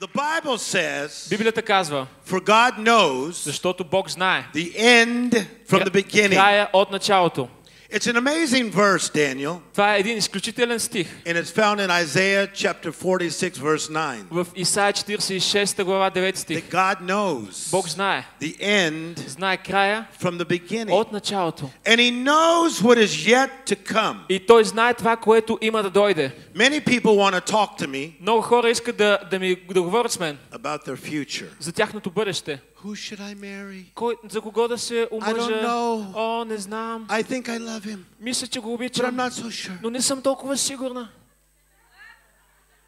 The Bible says, Библията казва, For God knows защото Бог знае the end from the beginning. края от началото. It's an amazing verse, Daniel, Това е един изключителен стих. and it's found in Isaiah chapter 46, verse 9. В Исаия 46 глава 9 стих. That God knows Бог знае. the end Знае края from the beginning. от началото. And He knows what is yet to come. И Той знае това, което има да дойде. Many people want to talk to me Много хора искат да, да ми да говорят с мен about their future. за тяхното бъдеще. Who should I marry? Кой, за кого да се омъжа? know. О, не знам. I think I love him, Мисля, че го but I'm обичам, not so sure. но не съм толкова сигурна.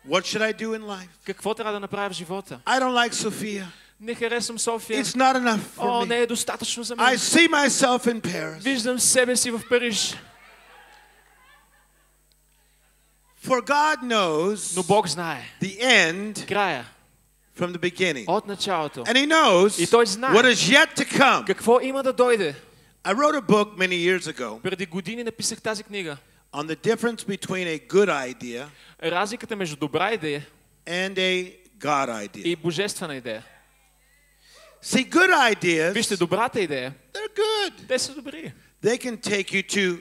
What should I do in life? Какво трябва да направя в живота? I don't like Sophia. Не харесвам София. It's not enough О, for не me. е достатъчно за I мен. see myself in Paris. Виждам себе си в Париж. For God knows Но Бог знае the end края from the beginning. от началото. And He knows И той знае. what is yet to come. Какво има да дойде? I wrote a book many years ago Преди години написах тази книга. on the difference between a good idea Разликата между добра идея and a God idea. и божествена идея. See, good Вижте, ideas, добрата идея, they're good. те са добри. They can take you to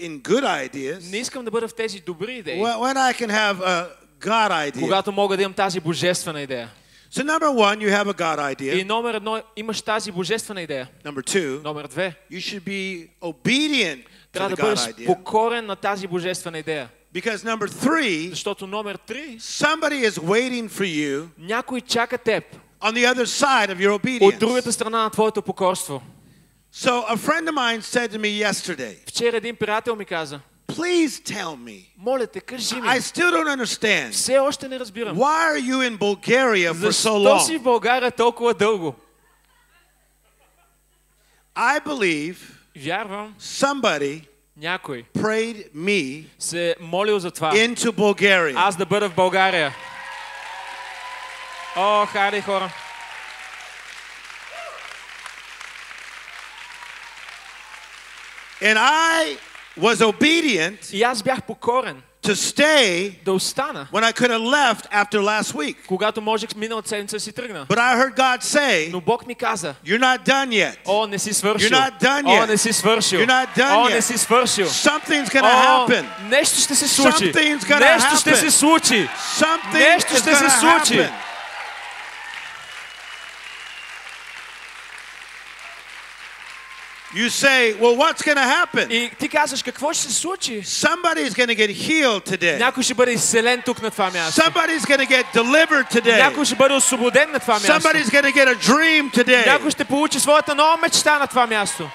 in good ideas Не искам да бъда в тези добри идеи, when when I can have a God idea. когато мога да имам тази божествена идея. So number one, you have a God И idea. номер едно, имаш тази божествена идея. Number two, Номер две, you should be obedient to трябва the да God бъдеш idea. покорен на тази божествена идея. Because number three, Защото номер три, somebody is waiting for you някой чака теб on the other side of your от obedience. другата страна на твоето покорство. So a friend of mine said to me yesterday, Вчера един приятел ми каза, please tell me, моля те, кажи ми, I still don't understand. все още не разбирам. Why are you in Bulgaria for so Защо си long? в България толкова дълго? I believe Вярвам, somebody някой prayed me се е молил за това. into Bulgaria. Аз да бъда в България. О, хайде хора. And I was obedient И аз бях покорен to stay да остана, when I could have left after last week. когато можех миналата седмица да си тръгна. But I heard God say, Но Бог ми каза, You're not done yet. о, не си свършил. You're not done О, yet. не си свършил. You're not done О, yet. не си свършил. Something's going to О, happen. нещо ще се случи. Something's gonna Нещо ще happen. се случи. Something Нещо is ще going се to случи. happen. You say, Well, what's going to happen? И ти казваш, какво ще се случи? Somebody's going to get healed today. Някой ще бъде изцелен тук на това място. Somebody's going to get delivered today. Някой ще бъде освободен на това място. Somebody's going to get a dream today. Някой ще получи своята нова мечта на това място.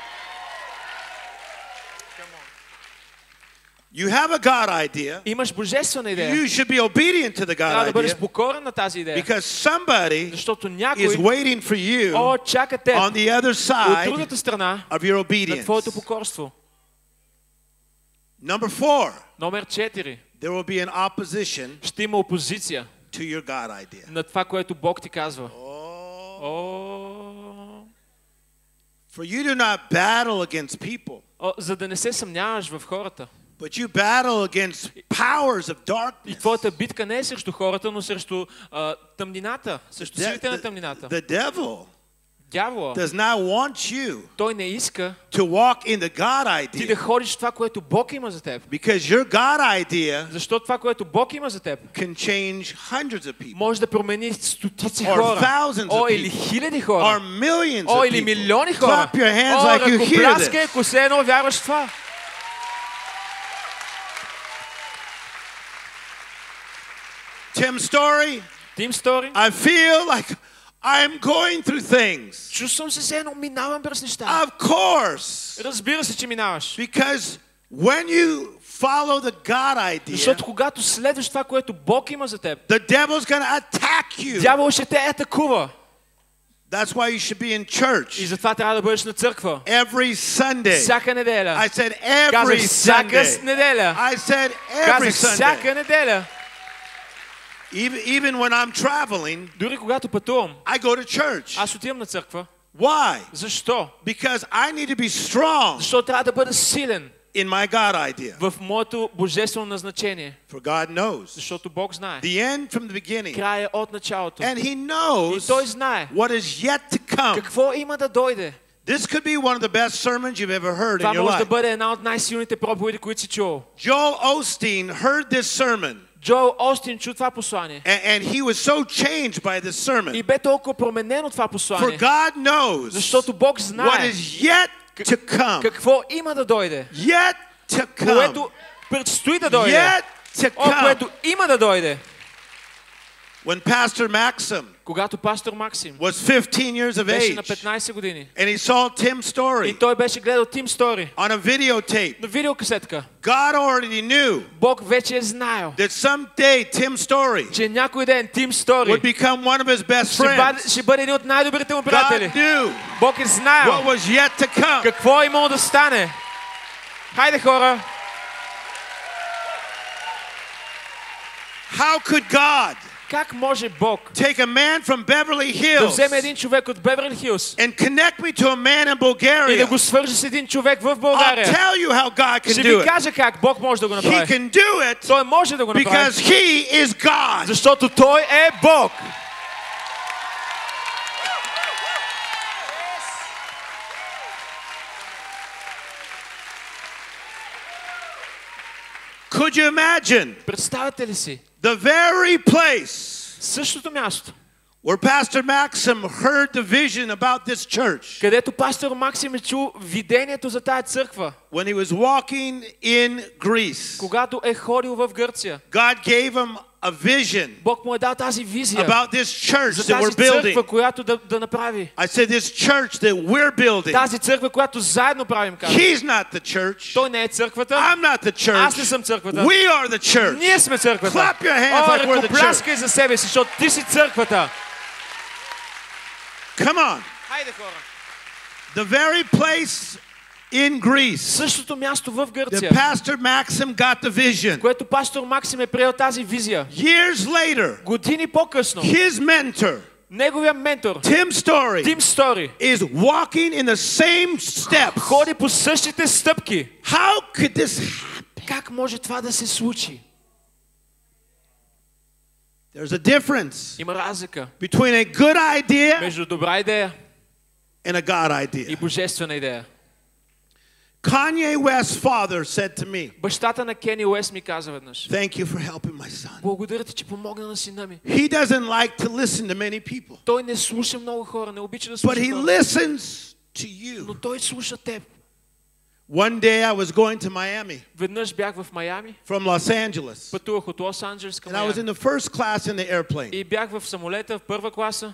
You have a God idea. Имаш божествена идея. You should be obedient to the Трябва да God бъдеш idea покорен на тази идея. because somebody Защото is някой, waiting for you о, чака те on the other от side другата страна of your на obedience. твоето покорство. Number four, Номер 4. there will be an opposition Ще има опозиция to your God idea. на това, което Бог ти казва. Oh. О, For you do not battle against people, о, за да не се съмняваш в хората. But you battle against powers of И darkness. твоята битка не е срещу хората, но срещу а, тъмнината, срещу силите на тъмнината. the devil Дявола, does not want you той не иска to walk in the God ти да idea ходиш това, което Бог има за теб. because your God idea Защото това, което Бог има за теб, can change hundreds of people може да промени стотици Or хора. thousands О, или хиляди or хора. millions О, или милиони хора. Clap your hands О, like you hear ръкопляскай, this. ако все едно вярваш в това. Tim Storey. Tim Storey. I feel like I'm going through things. Of course. Because when you follow the God idea, the devil's gonna attack you. That's why you should be in church. Every Sunday. I said every Sunday. I said every Sunday. Even, even when I'm traveling, Дори когато пътувам, I go to church. аз отивам на църква. Why? Защо? Because I need to be strong Защото трябва да бъда силен in my God idea. в моето божествено назначение. For God knows Защото Бог знае. the end from the beginning. Края е от началото. And He И knows Той знае what is yet to come. какво има да дойде. This could be one of the best sermons you've ever heard Това in your може да life. бъде една от най-силните проповеди, които си чул. Joel Osteen heard this sermon, Joel Osteen čuti това послание. And, and he was so changed by this sermon. И бе толкова променен от това послание. For God knows защото Бог знае what is yet to come. какво има да дойде. Yet to come. Което предстои да дойде. Yet to come. О, което има да дойде. When Pastor Maxim Когато пастор Максим was 15 years of беше на 15 години and he saw Tim Storey, и той беше гледал Tim Storey on a videotape, на видеокасетка, God already knew Бог вече е знаел that someday Tim Storey, че някой ден Tim Storey would become one of his best friends. ще, бъде, ще бъде един от най-добрите му приятели. God knew Бог е знаел what was yet to come. какво е имало да стане. Хайде хора! How could God как може Бог take a man from Beverly да Hills вземе един човек от Беверли Хилс and connect me to a man in и да Bulgaria? го свържи с един човек в I'll България? tell you how God can Ще do ви it. кажа как Бог може да го He направи. can do it Той може да го направи, because He is God. защото Той е Бог. Could you imagine Представете ли си? the very place Същото място, where Pastor Maxim heard the vision about this church където пастор Максим е чул видението за тая църква, when he was walking in Greece? когато е ходил в Гърция. God gave him a vision Бог му е дал тази визия about this church за that we're тази building. църква, която да, да направи. I said, This church that we're building, Тази църква, която заедно правим, казва. He's not the church. Той не е църквата, I'm not the аз не church. съм църквата. We are the church. Ние сме църквата. Clap your hands О, like we're the ръкопляскай за себе си, защото ти си църквата. Come on. Хайде хора. The very place in Greece. Същото място в Гърция. The pastor Maxim got the vision. Което пастор Максим е приел тази визия. Years later. Години по-късно. His mentor. Неговия ментор Tim Storey, Tim Storey is walking in the same steps. Ходи по същите стъпки. How could this happen? Как може това да се случи? There's a difference Има разлика between a good idea между добра идея and a God idea. и божествена идея. Kanye West's father said to me, Бащата на Кени Уест ми каза веднъж. Thank you for helping my son. Благодаря ти, че помогна на сина ми. He doesn't like to listen to many people, Той не слуша много хора, не обича да but слуша he хора. listens to Но you. той слуша теб. One day I was going to Miami Веднъж бях в Майами, from Los Angeles, пътувах от Лос Анджелес към and I was in Майами. the first class in the airplane. И бях в самолета в първа класа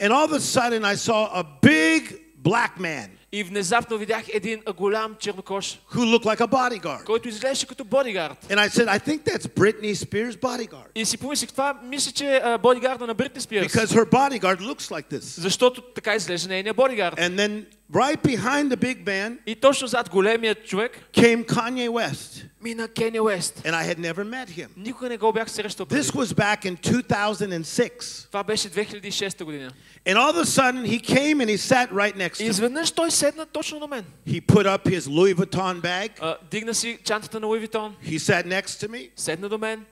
And all of a sudden I saw a big black man и внезапно видях един голям чернокош, who looked like a bodyguard. който изглеждаше като бодигард. And I said, I think that's Britney Spears' bodyguard. И си помислих, това мисля, че е а, бодигарда на Бритни Спирс. Because her bodyguard looks like this. Защото така изглежда нейния бодигард. And then right behind the big man И точно зад големия човек came Kanye West. мина Кени Уест. And I had never met him. Никога не го бях срещал преди. This was back in 2006. Това беше 2006 година. And all of a sudden he came and he sat right next И to me. изведнъж той седна точно до мен. He put up his Louis Vuitton bag. А, дигна си чантата на Луи Витон, He sat next to me. седна до мен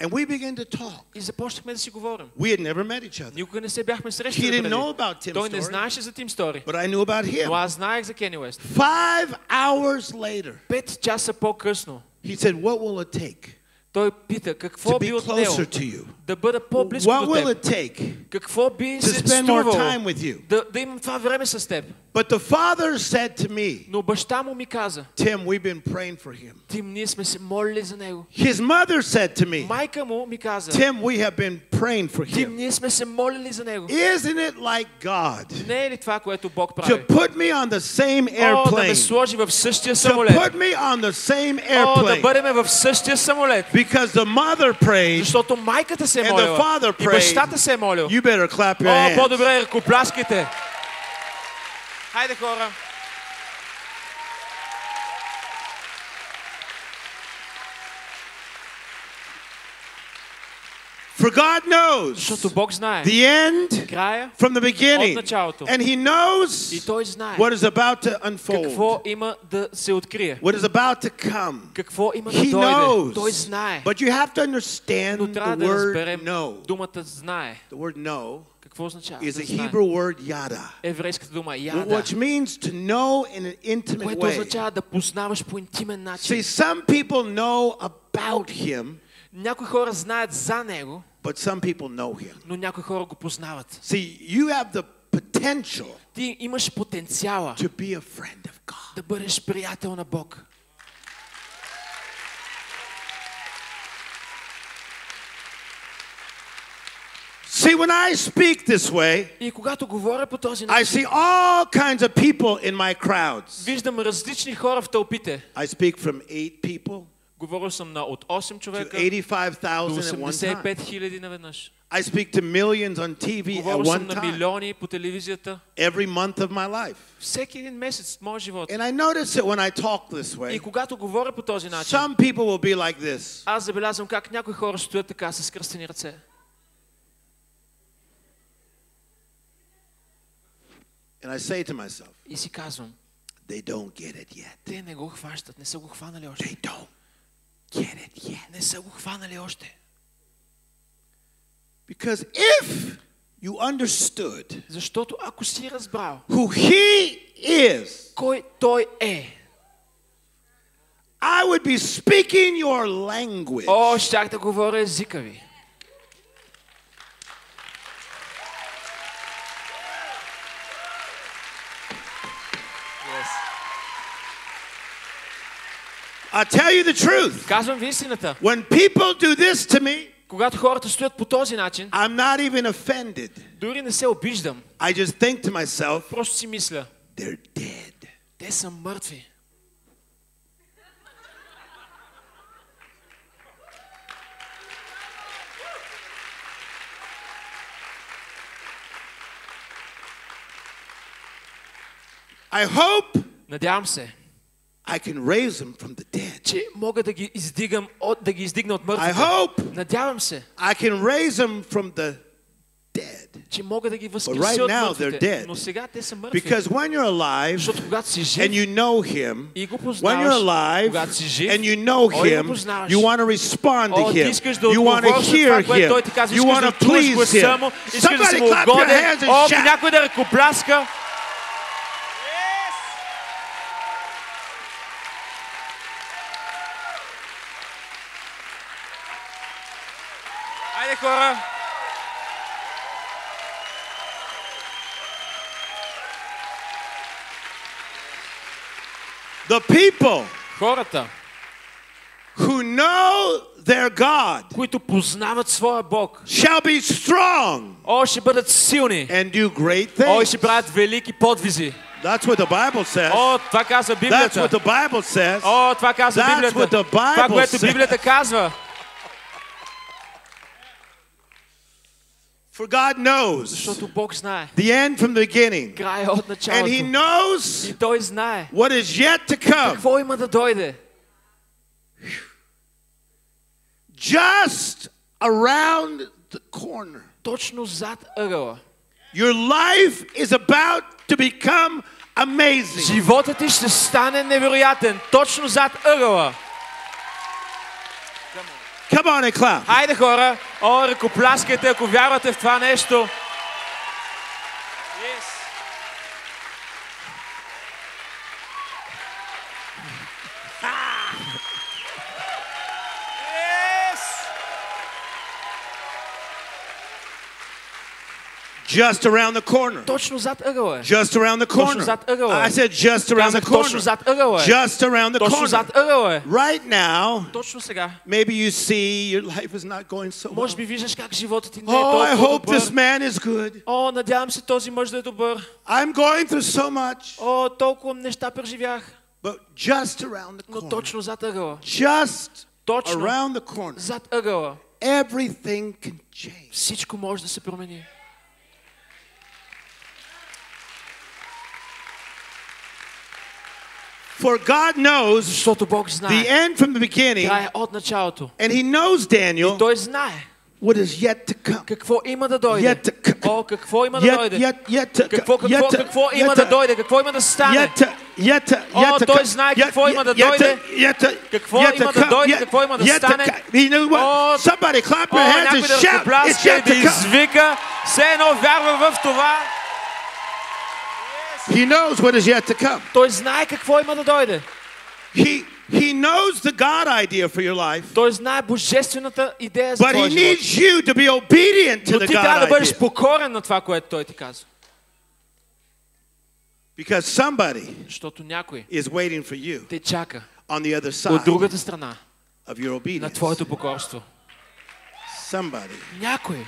And we began to talk. и започнахме да си говорим. We had never met each other. Никога не се бяхме He срещали didn't преди. know about Tim Той не Story, знаеше за Тим Стори. but I knew about Но him. аз знаех за Кени Уест. Five hours later, Пет часа по-късно he said, What will it take той пита to какво би be от него closer to you? да бъда по-близко What до will теб. it take Какво би to се spend more струвало time with you? да, да имам това време с теб. But the father said to me, Но баща му ми каза, Tim, we've been praying for him. Тим, ние сме се молили за него. His mother said to me, Майка му ми каза, Tim, we have been praying for Тим, him. ние сме се молили за него. Isn't it like God Не е ли това, което Бог to прави? put me on the same О, да ме airplane? сложи в същия To самолет. put me on the same О, да airplane? бъдем в същия самолет. Because the mother prayed Защото майката се се е And the молила. father И prayed. бащата се е молил. You better clap your О, hands. по-добре ръкопляскайте. Heidekoren. For God knows the end from the beginning. And He knows what is about to unfold, what is about to come. He knows. But you have to understand the word know. The word know Какво означава? is да a знае? Hebrew word yada, Еврейската дума яда, which means to know in an intimate което way. означава да познаваш по интимен начин. See, some people know about Him, Някои хора знаят за него, but some people know Him. но някои хора го познават. See, you have the potential Ти имаш потенциала to be a friend of God. да бъдеш приятел на Бог. See, when I speak this way, И когато говоря по този I начин, see all kinds of people in my crowds. виждам различни хора в тълпите. I speak from eight people Говорил съм на от 8 to човека 85,000 до at one time. 85 хиляди наведнъж. I speak to millions on TV at Говорил съм one на time, милиони по телевизията. every month of my life. Всеки един месец в моя живот. And I notice that when I talk this И way, когато говоря по този начин, some people will be like this. аз забелязвам как някои хора стоят така с кръстени ръце. And I say to myself, И си казвам, they don't get it yet. те не го хващат, не са го хванали още. They don't get it yet. Не са го хванали още. Because if you understood Защото ако си разбрал who He is, кой той е, I would be speaking your language. о, щях да говоря езика ви. I'll tell you the truth. Казвам ви истината. When people do this to me, Когато хората стоят по този начин, I'm not even offended. дори не се обиждам. I just think to myself, Просто си мисля, they're dead. те са мъртви. I hope Надявам се, I can raise them from the dead. че мога да ги издигам от, да ги издигна от I мъртвите. hope Надявам се, I can raise them from the dead. че мога да ги right възкреся от now they're мъртвите. dead. Но сега те са мъртви. Because when you're alive Защото когато си жив, and you know Him, и го when познаваш, you're alive когато си жив, and you know О, и го Him, познаваш. you want to respond to О, ти Him. искаш да You want to отговориш на hear това, което Him. той ти казва, You искаш want да to чуеш please гласа му, Him. искаш да си Somebody му clap your угоден. hands and О, shout. някой да ръкопляска. Айде хора! The people Хората, who know their God които познават своя Бог, shall be strong о, ще бъдат силни. and do great О, и things. ще правят велики подвизи. That's what the Bible says. О, това казва That's Библията. what the Bible says. О, това казва That's Библията. what the Това, Bible което says. Библията казва. For God knows Защото Бог знае. the end from the beginning. Края от And He началото. knows И Той знае. what is yet to come. Какво има да дойде? Just around the corner. Точно зад ъгъла. Your life is about to become amazing. Животът ти ще стане невероятен. Точно зад ъгъла. Come on and clap. Хайде хора, о, ръкопляскайте, ако вярвате в това нещо. Just around the corner. Точно зад ъгъла е. Just around the Точно corner. зад ъгъла е. I said just around the Казах, точно corner. зад ъгъла е. Just around the Точно corner. зад ъгъла е. Right now, Точно сега. maybe you see your life is not going so well. Може би виждаш как животът ти не е Oh, I толкова hope this добър. man is good. О, надявам се този мъж да е добър. I'm going through so much. О, толкова неща преживях. But just around the Но corner. точно зад ъгъла. Just Точно around the corner. зад ъгъла. everything can change. Всичко може да се промени. For God knows Защото Бог the знае end from the beginning, края от началото. and He knows Daniel Той знае what is yet to come. какво има да дойде. Yet to come. О, какво има да Yet, дойде. yet, yet to Какво, yet какво, to- какво yet има to- да дойде, какво има да стане. Yet to, yet to, О, yet to той come. знае Yet- какво има да yet to- дойде. yet to- Какво yet to има да come. дойде, Yet- какво има да yet to стане. come. You know what? О, Somebody clap О, your hands някой and да shout. It's ръкопляска yet и да to come. извика, все едно вярва в това. He knows what is yet to come. Той знае какво има да дойде. He, he knows the God idea for your life, Той знае божествената идея за but he твоя живот. needs you to be obedient to Но the ти трябва да God бъдеш idea. покорен на това, което той ти казва. Because somebody Защото някой is waiting for you те чака on the other от side другата страна of your на obedience. твоето покорство. Somebody. Някой.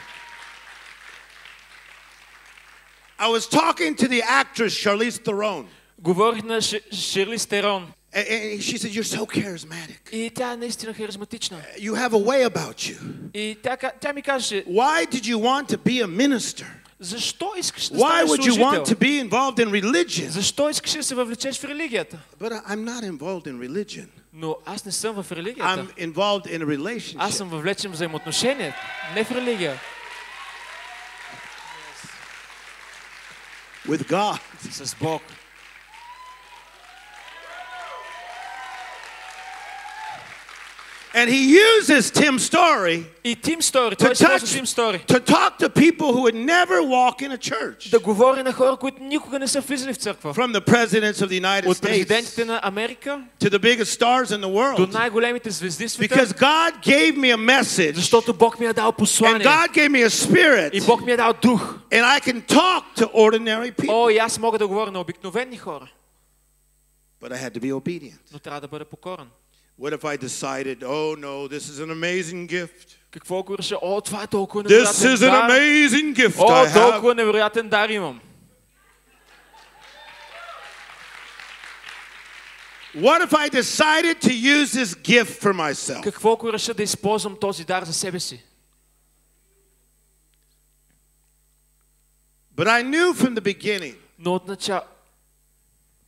I was talking to the actress Charlize Theron, Говорих на Ш- Ширли Стерон and, and she said, You're so charismatic. и тя е наистина харизматична. You have a way about you. И тя, ка- тя ми каже, Why did you want to be a minister? защо искаш да Why станеш would you want to служител? be involved in religion? Защо искаш да се въвлечеш в религията? But I- I'm not involved in religion. Но аз не съм в религията. I'm involved in a Аз relationship. съм въвлечен в взаимоотношения, не в религия. with God. С Бог. And he uses Tim Storey, Tim Storey to, touch, Tim Storey. to talk to people who would never walk in a church. From the presidents of the United States to the biggest stars in the world. Because God gave me a message. And God gave me a spirit. And I can talk to ordinary people. But I had to be obedient. What if I decided, oh no, this is an amazing gift? Какво ако реша? О, това е толкова This невероятен is an дар. amazing gift О, I have. толкова невероятен дар имам. What if I decided to use this gift for myself? Какво ако реша да използвам този дар за себе си? But I knew from the beginning Но от начало...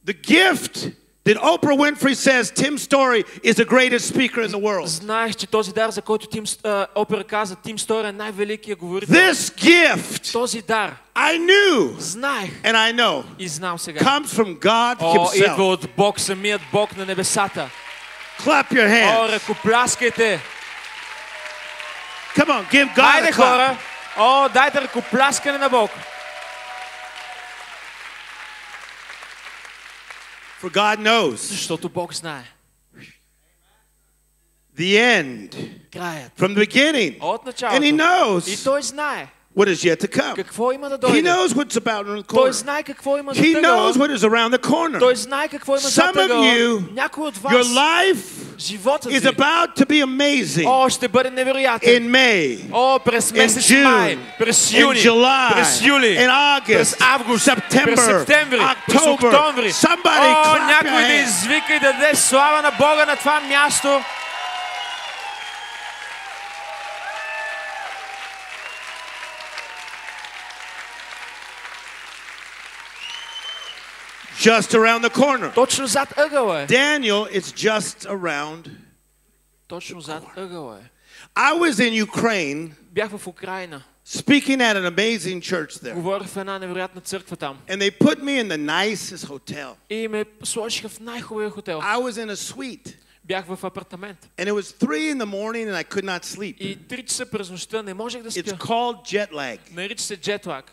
the gift did Oprah Winfrey says Tim Storey is the greatest speaker in the world? This gift I knew знаех, and I know и знам сега. comes from God Himself. Clap your hands. Come on, give God Hайде, a clap. Хора. О, дайте ръкопляскане на Бог. For God knows Защото Бог знае. the end Краят. from the beginning. От And He началото. И knows той знае what is yet to come. какво има да He дойде. knows what's about in the Той corner. знае какво има за He knows тъгъла. what is around the corner. Той знае какво има за Some of тъгъла. you, Някой от Your вас, life животът is ви, about to be amazing о, ще бъде невероятен. in May, О, през in месец май, June, през in юни, July, през юли, in през August, август, през September, септември, през October. октомври. Somebody О, clap your някой да hands. извика и да даде слава на Бога на това място. Just around the corner. Точно зад ъгъла е. Daniel, it's just around. Точно зад ъгъла е. I was in Ukraine Бях в Украина. speaking at an amazing church there. Говорих в една невероятна църква там. And they put me in the nicest hotel. И ме сложиха в най-хубавия хотел. I was in a suite. Бях в апартамент. And it was three in the morning and I could not sleep. И 3 часа през нощта не можех да It's спя. called jet lag. Нарича се джетлаг.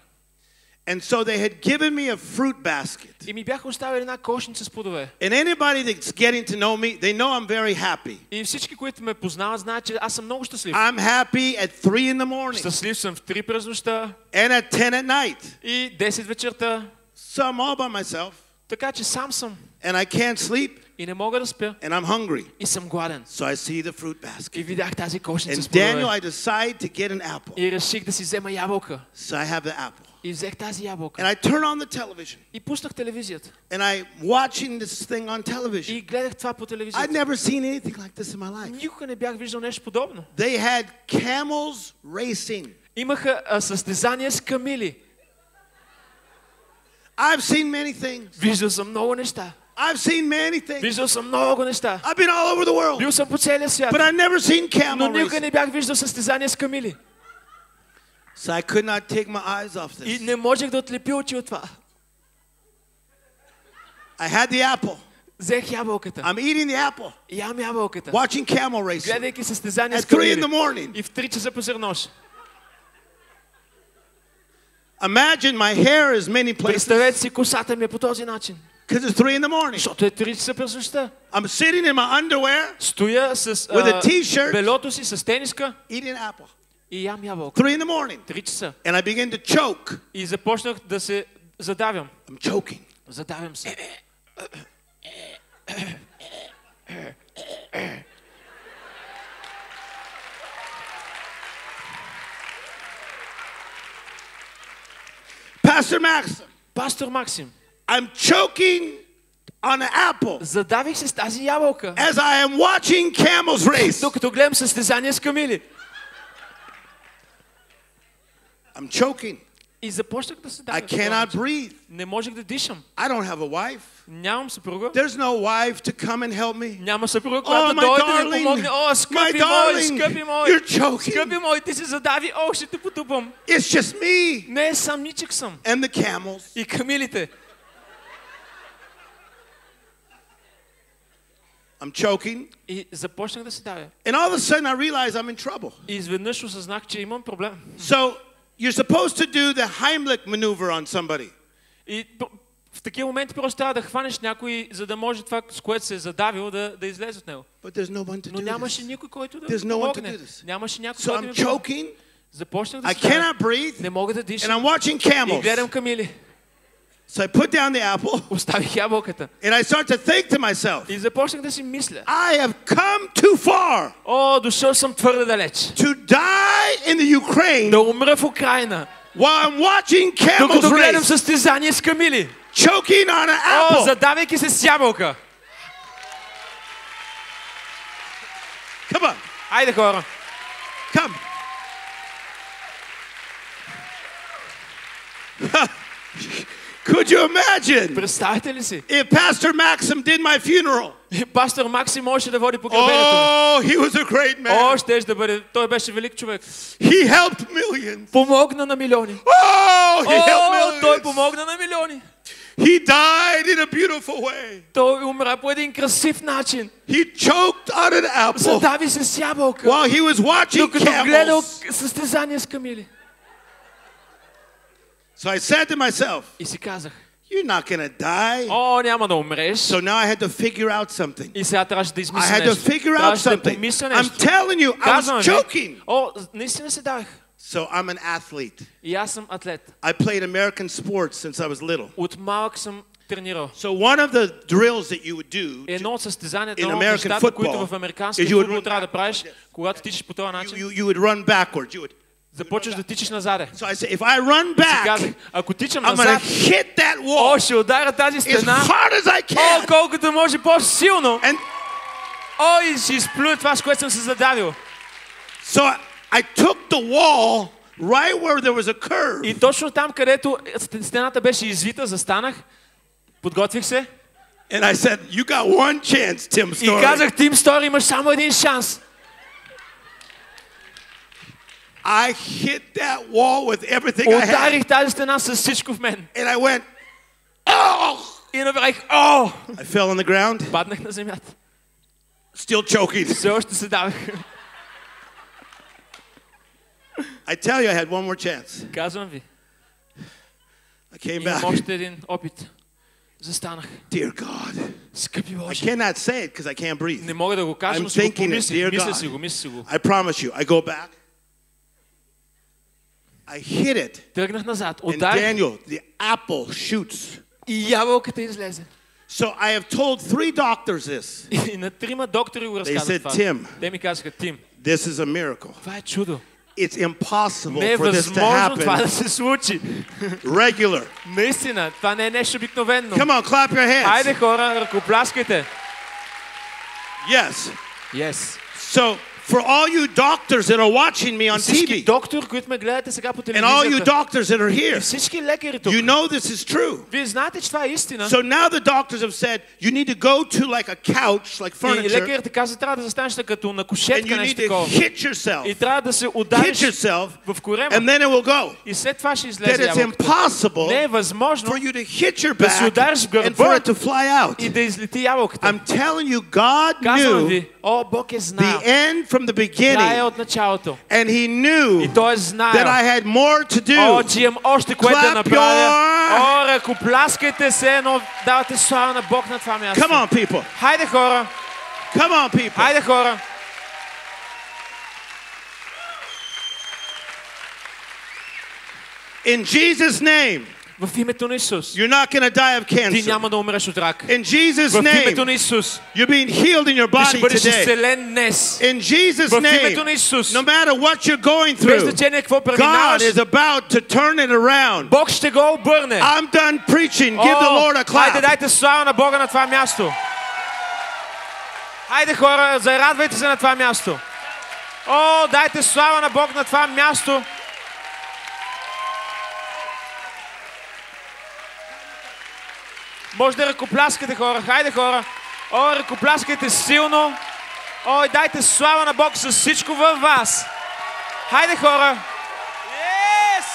And so they had given me a fruit basket. И ми бяха оставили една кошница с плодове. And anybody that's getting to know me, they know I'm very happy. И всички, които ме познават, знаят, че аз съм много щастлив. I'm happy at 3 in the morning Щастлив съм в 3 през нощта and at 10 at night. и 10 вечерта. So I'm all by myself Така че сам съм and I can't sleep и не мога да спя. and I'm hungry. И съм гладен. So I see the fruit И basket. видях тази кошница And с Daniel, плодове. I decide to get an apple. И реших да си взема ябълка. So I have the apple. И взех тази ябълка. and I turn on the television И пуснах телевизията. and I'm watching this thing on television. И гледах това по I'd телевизията. never seen anything like this in my life. Никога не бях виждал нещо подобно. They had camels racing. Имаха а, състезания с камили. I've seen many things. Виждал съм много неща. I've seen many things. Виждал съм много неща. I've been all over the world, Бил съм по целия свят. but I've never seen camel Но никога racing. не бях виждал състезания с камили. So I could not take my eyes off И this. не можех да отлепи очи от това. I had the apple. Взех ябълката. I'm eating the apple, Ям ябълката. watching camel racing Гледайки състезания at с 3 in the камили. morning. И в 3 часа посред нощ. Imagine my hair is many places Представете си, косата ми е по този начин. because it's 3 in the morning. Защото е 3 часа през нощта. I'm sitting in my underwear Стоя с With a а, t-shirt. белото си, с тениска eating apple. и ям ябълка. 3 in the morning. 3 часа. And I begin to choke. И започнах да се задавям. I'm choking. Задавям се. Pastor Maxim, Пастор Максим, I'm choking on an apple задавих се с тази ябълка. as I am watching camels race. Докато гледам състезание с камили. I'm choking. И започнах да се I давя. по този cannot начин. breathe. Не можех да дишам. I don't have a wife. Нямам съпруга. There's no wife to come and help me. Няма съпруга, Oh, която my дойде да ми darling. помогне. О, My скъпи мой, darling. скъпи мой. You're choking. Скъпи мой, ти се задави. О, ще те потупам. It's just me Не, самичък съм. and the camels. И камилите. I'm choking. И започнах да се давя. And all of a sudden, I realize I'm in trouble. И изведнъж осъзнах, че имам проблем. So you're supposed to do the Heimlich maneuver on somebody. И п- в такива моменти просто трябва да хванеш някой, за да може това, с което се е задавил, да, да излезе от него. But there's no one to Но do нямаше this. никой, който да There's ми no one to помогне. do this. Нямаше някой, So който да I'm ми помогне. choking. Започнах да I се давя. cannot breathe. Не мога да And I'm дишам. watching И camels. гледам камили. So I put down the apple Оставих ябълката. and I start to think to myself, И започнах да си мисля. I have come too far О, дошъл съм твърде далеч. to die in the Ukraine Да умра в Украина. while I'm watching camels Докато гледам race, състезание с камили. choking on an О, apple. задавайки се с ябълка. Come on, Айде хора. come. Could you imagine Представете ли си? if Pastor Maxim did my funeral? Пастор Макси можеше да води погребението. ми. Oh, he was a great О, man. щеш да бъде. Той беше велик човек. He helped millions. Помогна на милиони. Oh, he helped О, той millions. помогна на милиони. He died in a beautiful way. Той умра по един красив начин. He choked on an apple Задави се с ябълка. while he was watching Докато гледал camels. състезание с камили. So I said to myself, И си казах, You're not going to die. о, няма да умреш. So now I had to figure out something. И сега трябваше да I измисля had to нещо. figure out Трябваше да something. помисля I'm нещо. telling you, I Казвам was ви, joking. О, наистина се давах. So I'm an athlete. И аз съм атлет. I played American sports since I was little. От малък съм тренирал. So one of the drills that you would do, Едно от състезанията, In едно от American нещата, които football в американския is you would футбол run трябва да back правиш, like this. когато тичаш по този you, начин, you, you would run backwards. You would. започваш да тичаш назаде. So I said, if I run Си казах, back, ако тичам I'm назад, hit that о, wall ще ударя тази as стена, hard as I о, can. колкото може по-силно, And о, и ще изплюя това, с което съм се задавил. so I, took the wall right where there was a curve. И точно там, където стената беше извита, застанах, подготвих се And I said, You got one chance, Tim и Story. казах, Тим Стори, имаш само един шанс. I hit that wall with everything I had. Ударих тази стена с всичко в мен. And I went, Oh! И направих, о! I fell on the ground, Паднах на земята. still choking. Все още се давах. I tell you, I had one more chance. Казвам ви, I came имам back. още един опит. Застанах. Dear God. Скъпи I Боже. cannot say it because I can't breathe. Не мога да го кажа, I'm но си го thinking it, помислих. dear Мисля God. си го, мисля си го. I promise you. I go back. I hit it. Тръгнах назад. And Ударих Daniel, the apple shoots. и ябълката излезе. So I have told three doctors this. И на трима доктори го They разказах said, това. Tim, Те ми казаха, Тим, this is a miracle. това е чудо. it's impossible Не е for this to възможно това да happen се случи. regular. Наистина, това не е нещо обикновено. Come on, clap your hands. Хайде хора, ръкопляскайте. Yes. Yes. So, for all you doctors that are watching me on Всички TV доктори, които ме гледате сега по and all you телевизията, doctors that are here, и всички лекари тук, you know this is true. вие знаете, че това е истина. So now the doctors have said you need to go to like a couch, like И furniture, лекарите казват, трябва да застанеш като на and кушетка, you need нещо to такова. hit yourself, И трябва да се hit удариш yourself, в корема. and then it will go. И след това ще That излезе it's ябълката. impossible Не е възможно for you to hit your Да си back удариш в and гърба for it to fly out. и да излети ябълката. I'm telling you, God Казвам knew ви, о, Бог е the знал. end from the Това е beginning, от началото. and He knew И той е that знаел. I had more to О, do. че имам още което да Clap направя. your- О, ръкопляскайте се, но давате слава на Бог на това място. Come on, people. Хайде хора, Come on, people. хайде хора. In Jesus' name, В името на Исус. you're not going to die of Ти cancer. няма да умреш от рак. In Jesus' В името name, на Исус. you're being healed in your Ти ще body бъдеш today. изцелен днес. In Jesus' В името name, на Исус. no matter what you're going Без through, значение какво God преминаваш, is about to turn it around. Бог ще го обърне. I'm done preaching. Give the О, Lord a Хайде, clap. дайте слава на Бога на това място. Хайде хора, зарадвайте се на това място. О, дайте слава на Бог на това място. Може да ръкопляскате хора. Хайде хора. О, ръкопляскайте силно. О, и дайте слава на Бог с всичко във вас. Хайде хора. Yes!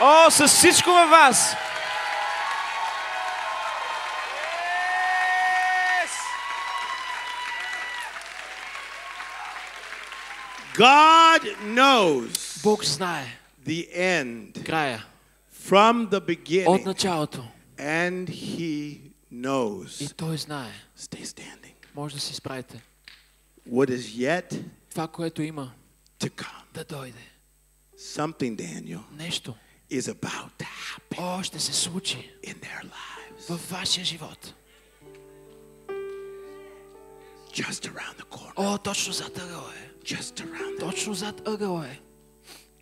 О, с всичко във вас. God knows Бог знае the end края from the от beginning, началото. and He И knows. Той знае. Stay standing. Може да си справите. What is yet Това, което има to come. да дойде. Something, Daniel, Нещо. is about to happen О, ще се случи in their lives. във вашия живот. Just around the corner. О, точно зад ъгъла е. Just around the Точно зад ъгъла е.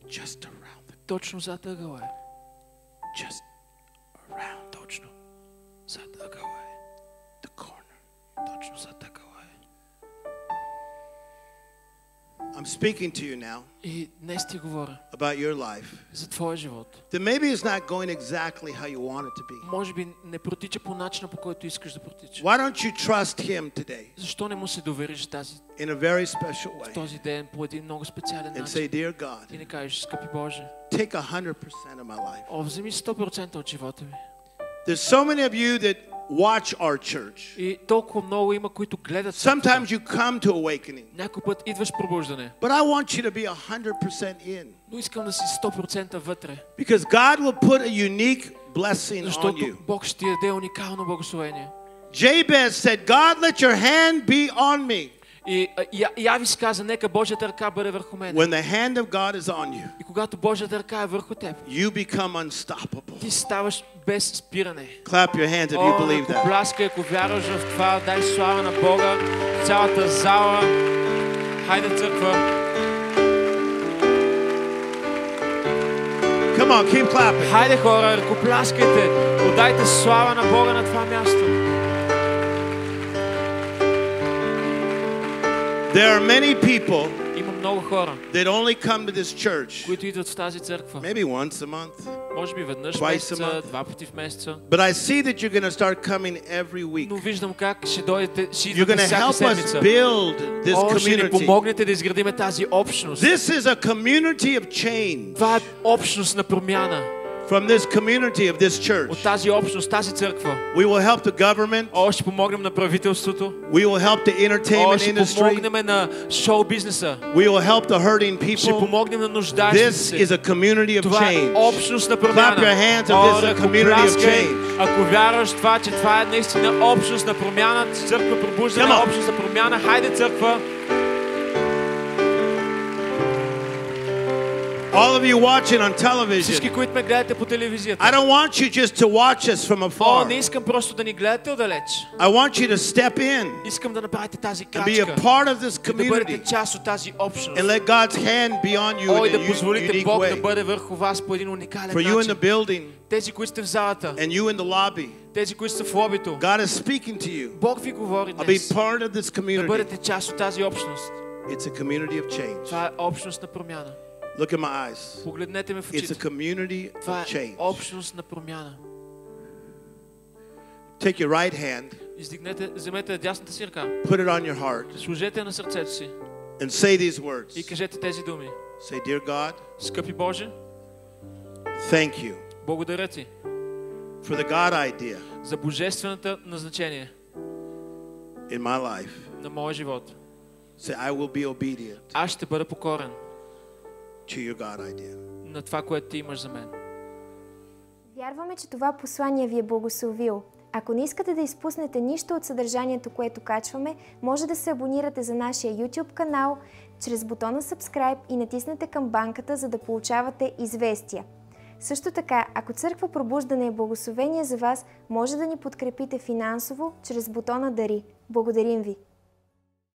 just around the Точно зад ъгъла е. just around točno. Sad the corner. Točno sad I'm speaking to you now И днес ти говоря about your life. за твоя живот. That maybe it's not going exactly how you want it to be. Може би не протича по начина, по който искаш да протича. Why don't you trust Him today Защо не му се довериш тази, in a very special way този ден по един много специален and начин? say, Dear God, И не кажеш, скъпи Боже, take 100% of my life. о, вземи 100% от живота ми. There's so many of you that watch our church. И толкова много има, които гледат. църквата. Sometimes you come to awakening, Някой път идваш пробуждане, but I want you to be 100% in но искам да си 100% вътре. because God will put a unique blessing on Защото you. Бог ще ти даде уникално благословение. Jabez said, God, let your hand be on me. И а, Я- Явис каза, нека Божията ръка бъде върху мен. When the hand of God is on you, И когато Божията ръка е върху теб, you become unstoppable. ти ставаш без спиране. Clap your hands if you О, believe that. пляскай, ако вярваш в това, дай слава на Бога, цялата зала. Хайде църква. Come on, keep clapping. Хайде хора, ръкопляскайте. Отдайте слава на Бога на това място. There are many people Има много хора, that only come to this church които идват в тази църква. maybe once a month. Може би веднъж в Twice a месеца, month. два пъти в месеца. But I see that you're going to start coming every week. Но виждам как ще дойдете, ще You're идвате going to всяка help us седмица. build this О, ще ни community. помогнете да изградиме тази общност. This is a community of change Това е общност на промяна. from this community of this От church. тази общност, тази църква. We will help the government. О, ще помогнем на правителството. We will help the О, entertainment ще industry. помогнем на шоу бизнеса. We will help the hurting Ще people. помогнем на нуждаещите This се. is a community of Това е change. общност на промяна. Clap your hands if О, this is a community of ръкопляскай, change. Ако вярваш в това, че това е наистина общност на промяна, църква пробуждане, Come on. общност на промяна, хайде църква. All of you watching on television, Всички, които ме гледате по телевизията. I don't want you just to watch us from О, afar. не искам просто да ни гледате отдалеч. I want you to step in Искам да направите тази and be a крачка. part of this И да бъдете community част от тази общност. and let God's hand be on you О, и in да a u- позволите unique Бог да way. бъде върху вас по един уникален For you in the начин. building Тези, които сте в залата, and you in the lobby, тези, които са в лобито, God is speaking to you. Бог ви говори I'll be днес part of this да community. бъдете част от тази общност. It's a community of change. Това е общност на промяна. Look in my eyes. Погледнете ме в It's a очите. community Това of е change. общност на промяна. Take your right hand, Издигнете, вземете дясната си ръка, put it on your heart, сложете я на сърцето си and say these и words. кажете тези думи. Say, Dear God, Скъпи Боже, thank you благодаря ти for the God idea за божествената назначение in my life. на моя живот. Say, I will be obedient Аз ще бъда покорен To your God idea. на това, което ти имаш за мен. Вярваме, че това послание ви е благословил. Ако не искате да изпуснете нищо от съдържанието, което качваме, може да се абонирате за нашия YouTube канал чрез бутона Subscribe и натиснете камбанката, за да получавате известия. Също така, ако Църква Пробуждане е благословение за вас, може да ни подкрепите финансово чрез бутона Дари. Благодарим ви!